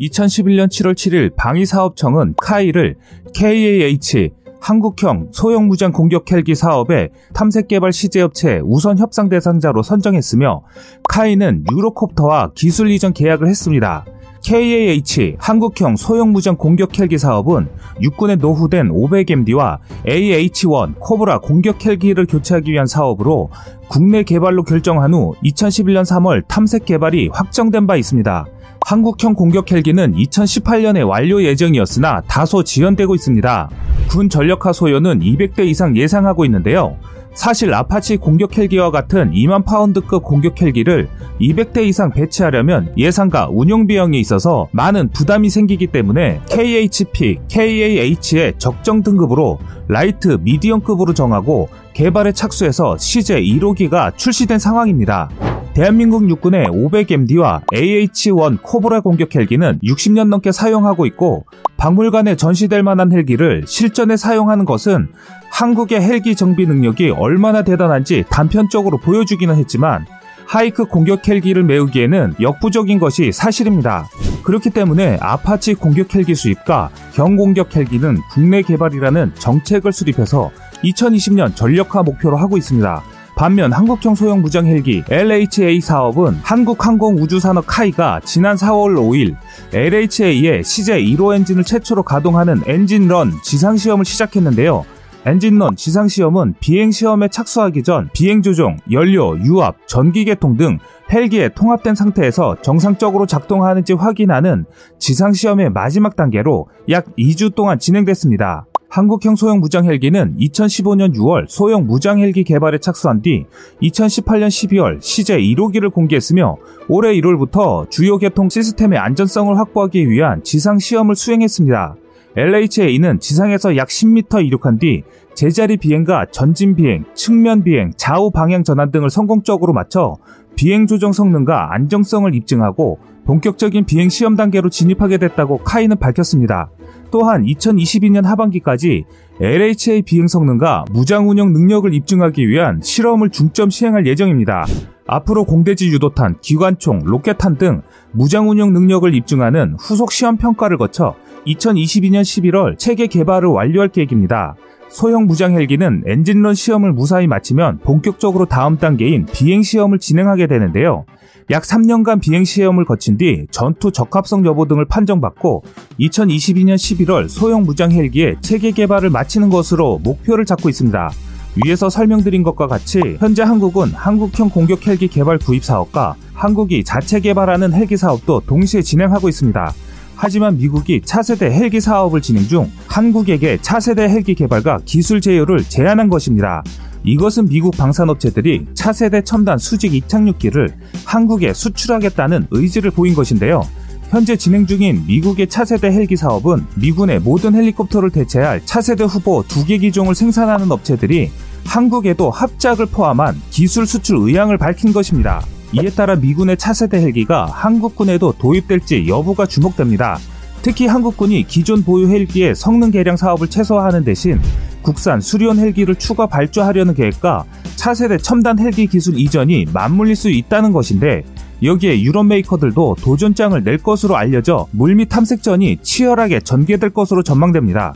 2011년 7월 7일 방위사업청은 카이를 KAH 한국형 소형 무장 공격 헬기 사업의 탐색 개발 시제 업체 우선 협상 대상자로 선정했으며 카이는 유로콥터와 기술 이전 계약을 했습니다. KAH 한국형 소형 무장 공격 헬기 사업은 육군에 노후된 500MD와 AH-1 코브라 공격 헬기를 교체하기 위한 사업으로 국내 개발로 결정한 후 2011년 3월 탐색 개발이 확정된 바 있습니다. 한국형 공격 헬기는 2018년에 완료 예정이었으나 다소 지연되고 있습니다. 군 전력화 소요는 200대 이상 예상하고 있는데요. 사실 아파치 공격 헬기와 같은 2만 파운드급 공격 헬기를 200대 이상 배치하려면 예산과 운용 비용이 있어서 많은 부담이 생기기 때문에 KHP, KAH의 적정 등급으로 light, medium급으로 정하고 개발에 착수해서 시제 1호기가 출시된 상황입니다. 대한민국 육군의 500MD와 AH-1 코브라 공격 헬기는 60년 넘게 사용하고 있고 박물관에 전시될 만한 헬기를 실전에 사용하는 것은 한국의 헬기 정비 능력이 얼마나 대단한지 단편적으로 보여주기는 했지만 하이급 공격 헬기를 메우기에는 역부족인 것이 사실입니다. 그렇기 때문에 아파치 공격 헬기 수입과 경공격 헬기는 국내 개발이라는 정책을 수립해서 2020년 전력화 목표로 하고 있습니다. 반면 한국형 소형 무장 헬기 LHA 사업은 한국항공우주산업 카이가 지난 4월 5일 LHA의 시제 1호 엔진을 최초로 가동하는 엔진런 지상시험을 시작했는데요. 엔진런 지상시험은 비행시험에 착수하기 전 비행조종, 연료, 유압, 전기계통 등 헬기에 통합된 상태에서 정상적으로 작동하는지 확인하는 지상시험의 마지막 단계로 약 2주 동안 진행됐습니다. 한국형 소형 무장 헬기는 2015년 6월 소형 무장 헬기 개발에 착수한 뒤 2018년 12월 시제 1호기를 공개했으며 올해 1월부터 주요 개통 시스템의 안전성을 확보하기 위한 지상 시험을 수행했습니다. LHA는 지상에서 약 10m 이륙한 뒤 제자리 비행과 전진 비행, 측면 비행, 좌우 방향 전환 등을 성공적으로 마쳐 비행 조정 성능과 안정성을 입증하고 본격적인 비행 시험 단계로 진입하게 됐다고 카이는 밝혔습니다. 또한 2022년 하반기까지 LHA 비행 성능과 무장 운영 능력을 입증하기 위한 실험을 중점 시행할 예정입니다. 앞으로 공대지 유도탄, 기관총, 로켓탄 등 무장 운영 능력을 입증하는 후속 시험 평가를 거쳐 2022년 11월 체계 개발을 완료할 계획입니다. 소형 무장 헬기는 엔진런 시험을 무사히 마치면 본격적으로 다음 단계인 비행 시험을 진행하게 되는데요. 약 3년간 비행 시험을 거친 뒤 전투 적합성 여부 등을 판정받고 2022년 11월 소형 무장 헬기의 체계 개발을 마치는 것으로 목표를 잡고 있습니다. 위에서 설명드린 것과 같이 현재 한국은 한국형 공격 헬기 개발 구입 사업과 한국이 자체 개발하는 헬기 사업도 동시에 진행하고 있습니다. 하지만 미국이 차세대 헬기 사업을 진행 중 한국에게 차세대 헬기 개발과 기술 제휴를 제안한 것입니다. 이것은 미국 방산업체들이 차세대 첨단 수직 이착륙기를 한국에 수출하겠다는 의지를 보인 것인데요. 현재 진행 중인 미국의 차세대 헬기 사업은 미군의 모든 헬리콥터를 대체할 차세대 후보 두 개 기종을 생산하는 업체들이 한국에도 합작을 포함한 기술 수출 의향을 밝힌 것입니다. 이에 따라 미군의 차세대 헬기가 한국군에도 도입될지 여부가 주목됩니다. 특히 한국군이 기존 보유 헬기의 성능 개량 사업을 최소화하는 대신 국산 수리온 헬기를 추가 발주하려는 계획과 차세대 첨단 헬기 기술 이전이 맞물릴 수 있다는 것인데 여기에 유럽 메이커들도 도전장을 낼 것으로 알려져 물밑 탐색전이 치열하게 전개될 것으로 전망됩니다.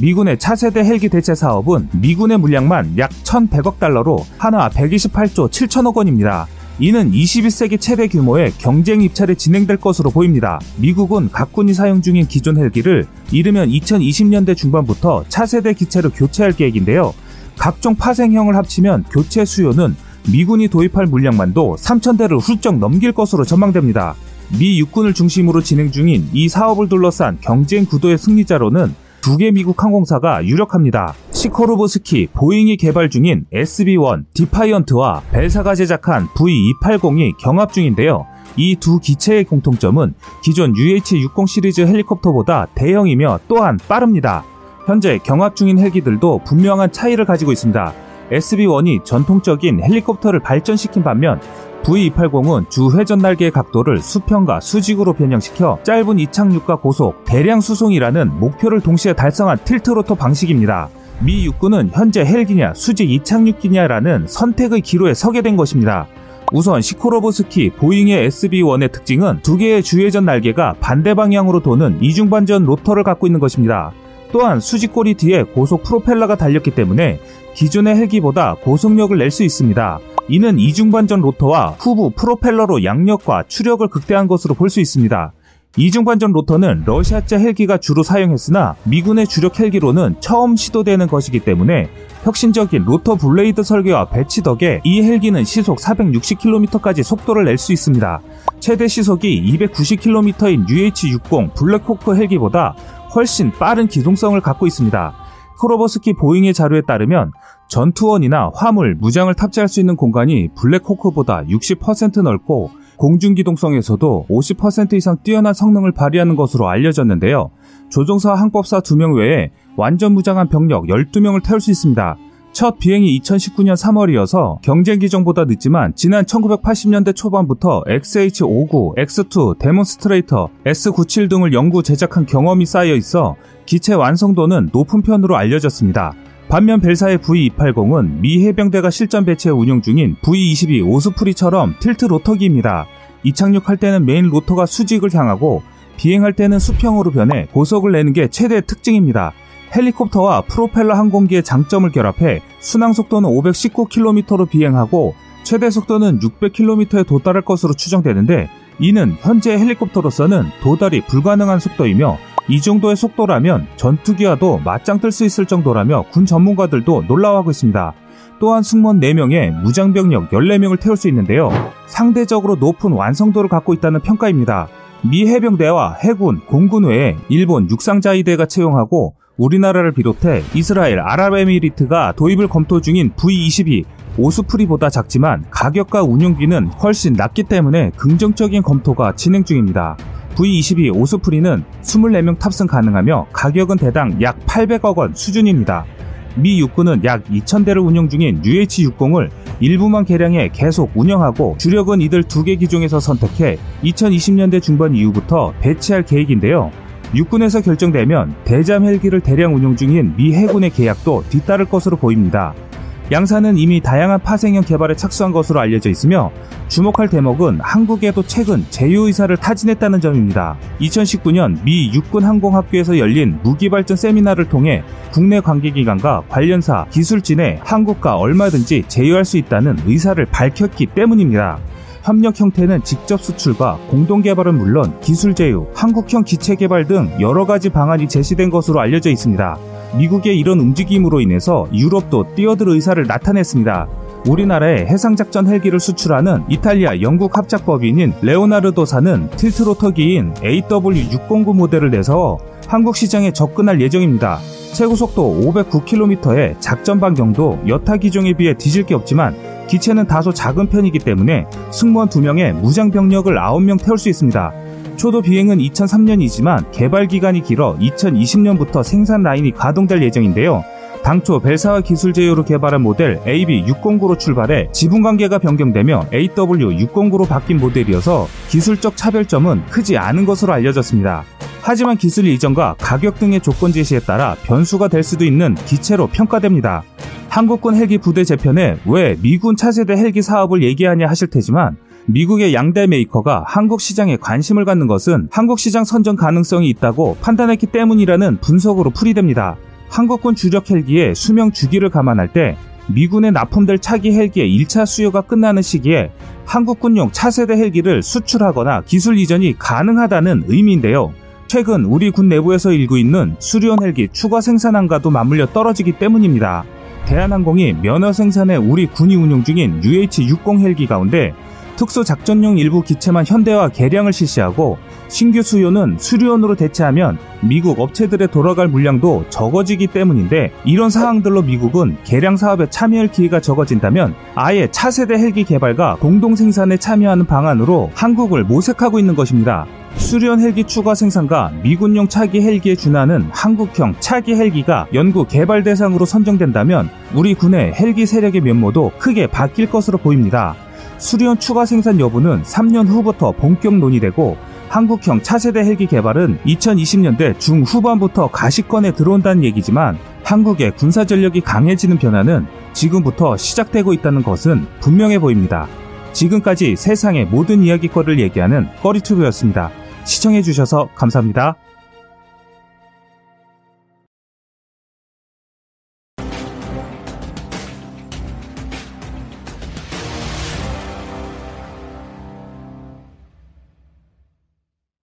미군의 차세대 헬기 대체 사업은 미군의 물량만 약 1,100억 달러로 하나 128조 7천억 원입니다. 이는 21세기 최대 규모의 경쟁 입찰이 진행될 것으로 보입니다. 미국은 각군이 사용 중인 기존 헬기를 이르면 2020년대 중반부터 차세대 기체로 교체할 계획인데요. 각종 파생형을 합치면 교체 수요는 미군이 도입할 물량만도 3천대를 훌쩍 넘길 것으로 전망됩니다. 미 육군을 중심으로 진행 중인 이 사업을 둘러싼 경쟁 구도의 승리자로는 두 개 미국 항공사가 유력합니다. 시코르스키, 보잉이 개발 중인 SB-1, 디파이언트와 벨사가 제작한 V280이 경합 중인데요. 이 두 기체의 공통점은 기존 UH-60 시리즈 헬리콥터보다 대형이며 또한 빠릅니다. 현재 경합 중인 헬기들도 분명한 차이를 가지고 있습니다. SB-1이 전통적인 헬리콥터를 발전시킨 반면 V280은 주 회전 날개의 각도를 수평과 수직으로 변형시켜 짧은 이착륙과 고속, 대량 수송이라는 목표를 동시에 달성한 틸트로터 방식입니다. 미 육군은 현재 헬기냐 수직 이착륙기냐라는 선택의 기로에 서게 된 것입니다. 우선 시코르스키 보잉의 SB-1의 특징은 두 개의 주회전 날개가 반대 방향으로 도는 이중반전 로터를 갖고 있는 것입니다. 또한 수직꼬리 뒤에 고속 프로펠러가 달렸기 때문에 기존의 헬기보다 고속력을 낼 수 있습니다. 이는 이중반전 로터와 후부 프로펠러로 양력과 추력을 극대화한 것으로 볼 수 있습니다. 이중반전 로터는 러시아제 헬기가 주로 사용했으나 미군의 주력 헬기로는 처음 시도되는 것이기 때문에 혁신적인 로터 블레이드 설계와 배치 덕에 이 헬기는 시속 460km까지 속도를 낼 수 있습니다. 최대 시속이 290km인 UH-60 블랙호크 헬기보다 훨씬 빠른 기동성을 갖고 있습니다. 시코르스키 보잉의 자료에 따르면 전투원이나 화물, 무장을 탑재할 수 있는 공간이 블랙호크보다 60% 넓고 공중기동성에서도 50% 이상 뛰어난 성능을 발휘하는 것으로 알려졌는데요. 조종사 항법사 2명 외에 완전 무장한 병력 12명을 태울 수 있습니다. 첫 비행이 2019년 3월이어서 경쟁 기종보다 늦지만 지난 1980년대 초반부터 XH-59, X2, demonstrator, S97 등을 연구 제작한 경험이 쌓여 있어 기체 완성도는 높은 편으로 알려졌습니다. 반면 벨사의 V280은 미 해병대가 실전 배치에 운용 중인 V22 오스프리처럼 틸트 로터기입니다. 이착륙할 때는 메인 로터가 수직을 향하고 비행할 때는 수평으로 변해 고속을 내는 게 최대 특징입니다. 헬리콥터와 프로펠러 항공기의 장점을 결합해 순항 속도는 519km로 비행하고 최대 속도는 600km에 도달할 것으로 추정되는데 이는 현재 헬리콥터로서는 도달이 불가능한 속도이며 이 정도의 속도라면 전투기와도 맞짱 뜰 수 있을 정도라며 군 전문가들도 놀라워하고 있습니다. 또한 승무원 4명에 무장병력 14명을 태울 수 있는데요. 상대적으로 높은 완성도를 갖고 있다는 평가입니다. 미 해병대와 해군, 공군 외에 일본 육상자위대가 채용하고 우리나라를 비롯해 이스라엘, 아랍에미리트가 도입을 검토 중인 V-22 오스프리보다 작지만 가격과 운용비는 훨씬 낮기 때문에 긍정적인 검토가 진행 중입니다. V22 오스프리는 24명 탑승 가능하며 가격은 대당 약 800억 원 수준입니다. 미 육군은 약 2000대를 운영 중인 UH-60을 일부만 개량해 계속 운영하고 주력은 이들 두 개 기종에서 선택해 2020년대 중반 이후부터 배치할 계획인데요. 육군에서 결정되면 대잠 헬기를 대량 운용 중인 미 해군의 계약도 뒤따를 것으로 보입니다. 양사는 이미 다양한 파생형 개발에 착수한 것으로 알려져 있으며 주목할 대목은 한국에도 최근 제휴의사를 타진했다는 점입니다. 2019년 미 육군 항공학교에서 열린 무기발전 세미나를 통해 국내 관계기관과 관련사, 기술진에 한국과 얼마든지 제휴할 수 있다는 의사를 밝혔기 때문입니다. 협력 형태는 직접 수출과 공동 개발은 물론 기술 제휴, 한국형 기체 개발 등 여러 가지 방안이 제시된 것으로 알려져 있습니다. 미국의 이런 움직임으로 인해서 유럽도 뛰어들 의사를 나타냈습니다. 우리나라에 해상작전 헬기를 수출하는 이탈리아 영국 합작법인인 레오나르도사는 틸트로터기인 AW609 모델을 내서 한국 시장에 접근할 예정입니다. 최고 속도 509km의 작전 반경도 여타 기종에 비해 뒤질 게 없지만 기체는 다소 작은 편이기 때문에 승무원 2명에 무장 병력을 9명 태울 수 있습니다. 초도 비행은 2003년이지만 개발 기간이 길어 2020년부터 생산 라인이 가동될 예정인데요. 당초 벨사와 기술 제휴로 개발한 모델 AB609로 출발해 지분 관계가 변경되며 AW609로 바뀐 모델이어서 기술적 차별점은 크지 않은 것으로 알려졌습니다. 하지만 기술 이전과 가격 등의 조건 제시에 따라 변수가 될 수도 있는 기체로 평가됩니다. 한국군 헬기 부대 재편에 왜 미군 차세대 헬기 사업을 얘기하냐 하실 테지만 미국의 양대 메이커가 한국 시장에 관심을 갖는 것은 한국 시장 선전 가능성이 있다고 판단했기 때문이라는 분석으로 풀이됩니다. 한국군 주력 헬기의 수명 주기를 감안할 때 미군에 납품될 차기 헬기의 1차 수요가 끝나는 시기에 한국군용 차세대 헬기를 수출하거나 기술 이전이 가능하다는 의미인데요. 최근 우리 군 내부에서 일고 있는 수리온 헬기 추가 생산안과도 맞물려 떨어지기 때문입니다. 대한항공이 면허 생산에 우리 군이 운용 중인 UH-60 헬기 가운데 특수작전용 일부 기체만 현대화 개량을 실시하고 신규 수요는 수리온으로 대체하면 미국 업체들의 돌아갈 물량도 적어지기 때문인데 이런 사항들로 미국은 개량 사업에 참여할 기회가 적어진다면 아예 차세대 헬기 개발과 공동 생산에 참여하는 방안으로 한국을 모색하고 있는 것입니다. 수리온 헬기 추가 생산과 미군용 차기 헬기에 준하는 한국형 차기 헬기가 연구 개발 대상으로 선정된다면 우리 군의 헬기 세력의 면모도 크게 바뀔 것으로 보입니다. 수리온 추가 생산 여부는 3년 후부터 본격 논의되고 한국형 차세대 헬기 개발은 2020년대 중후반부터 가시권에 들어온다는 얘기지만 한국의 군사 전력이 강해지는 변화는 지금부터 시작되고 있다는 것은 분명해 보입니다. 지금까지 세상의 모든 이야기거리를 얘기하는 꺼리튜브였습니다. 시청해주셔서 감사합니다.